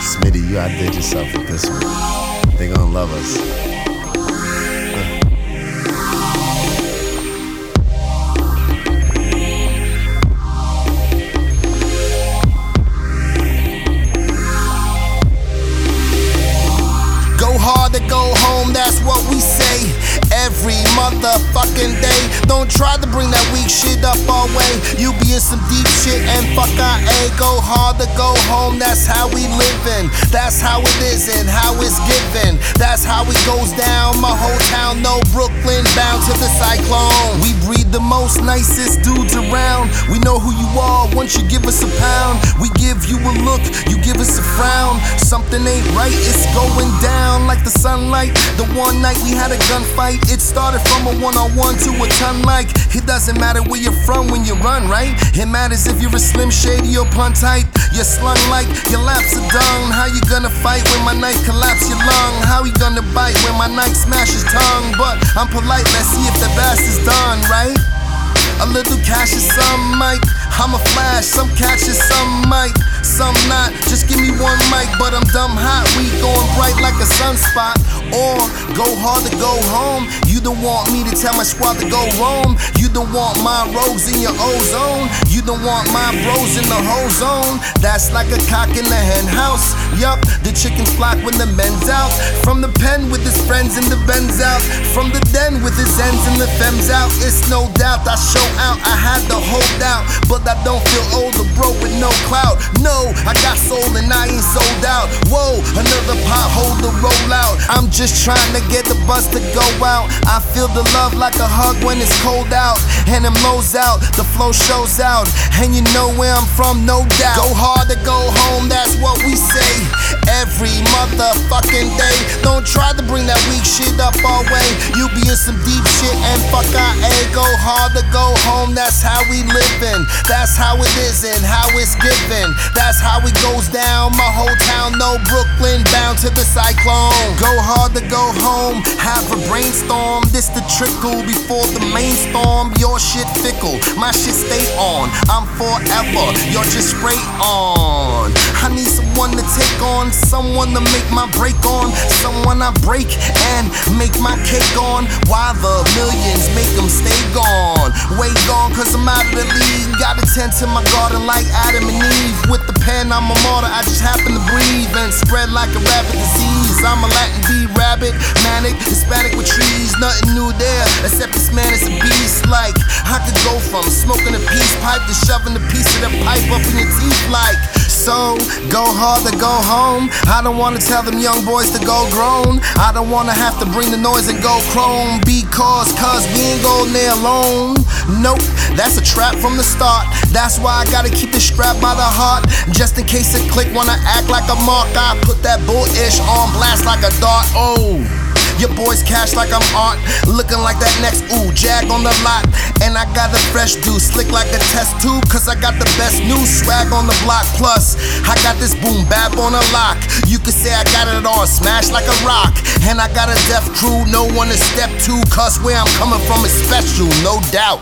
Smitty, you outdid yourself with this one. They're gonna love us. Go home, that's what we say every motherfucking day. Don't try to bring that weak shit up our way. You be in some deep shit and fuck our A. Go hard to go home, that's how we livin'. That's how it is and how it's how it goes down. My whole town know Brooklyn bound to the cyclone. We breed the most nicest dudes around. We know who you are once you give us a pound. We give you a look, you give us a frown. Something ain't right, it's going down like the sunlight. The one night we had a gunfight, it started from a one on one to a ton like. It doesn't matter where you're from when you run, right? It matters if you're a slim shady or pun type. You're slung like your laps are dung. How you gonna fight when my knife collapse your lung? How you gonna bite when my knife smashes tongue? But I'm polite, let's see if the best is done, right? A little cash is some might. I'm a flash, some catches, some might, some not. Just give me one mic, but I'm dumb hot. Bright like a sunspot. Or go hard to go home. You don't want me to tell my squad to go home. You don't want my rogues in your ozone. You don't want my bros in the whole zone. That's like a cock in the hen house. Yup, the chickens flock when the men's out. From the pen with his friends in the Benz out. From the with his ends and the femmes out. It's no doubt I show out. I had to hold out, but I don't feel old or broke with no clout. No, I got soul and I ain't sold out. Whoa, another pothole to roll out. I'm just trying to get the bus to go out. I feel the love like a hug when it's cold out. And them lows out, the flow shows out. And you know where I'm from, no doubt. Go hard to go home, that's what we say. Every motherfucking day. Don't try to bring that weak shit up our way. You be in some deep shit and fuck our A. Go hard to go home, that's how we livin'. That's how it is and how it's given. That's how it goes down. My whole town know Brooklyn bound to the cyclone. Go hard to go home, have a brainstorm. This the trickle before the main storm. Your shit fickle, my shit stay on. I'm forever, you're just straight on. I need someone to take on, someone to make my break on, someone I break and make my cake on. Why the millions make them stay gone? Way gone, cause I'm out of the league. Gotta tend to my garden like Adam and Eve. With the pen, I'm a martyr, I just happen to breathe and spread like a rabbit disease. I'm a Latin B rabbit, manic, Hispanic with trees. Nothing new there, except this man is a beast. Like, I could go from smoking a peace pipe to shoving a piece of the pipe up in your teeth. Like, so go hard to go home. I don't wanna tell them young boys to go grown. I don't wanna have to bring the noise and go chrome. Because, cause we ain't going there alone. Nope, that's a trap from the start. That's why I gotta keep the strap by the heart. Just in case it click, wanna act like a mark. I put that bullish on blast like a dart. Oh. Your boys cash like I'm art, looking like that next ooh jag on the lot. And I got a fresh dude, slick like a test tube, cause I got the best new swag on the block. Plus, I got this boom bap on a lock. You could say I got it all, smash like a rock. And I got a deaf crew, no one to step to, cause where I'm coming from is special, no doubt.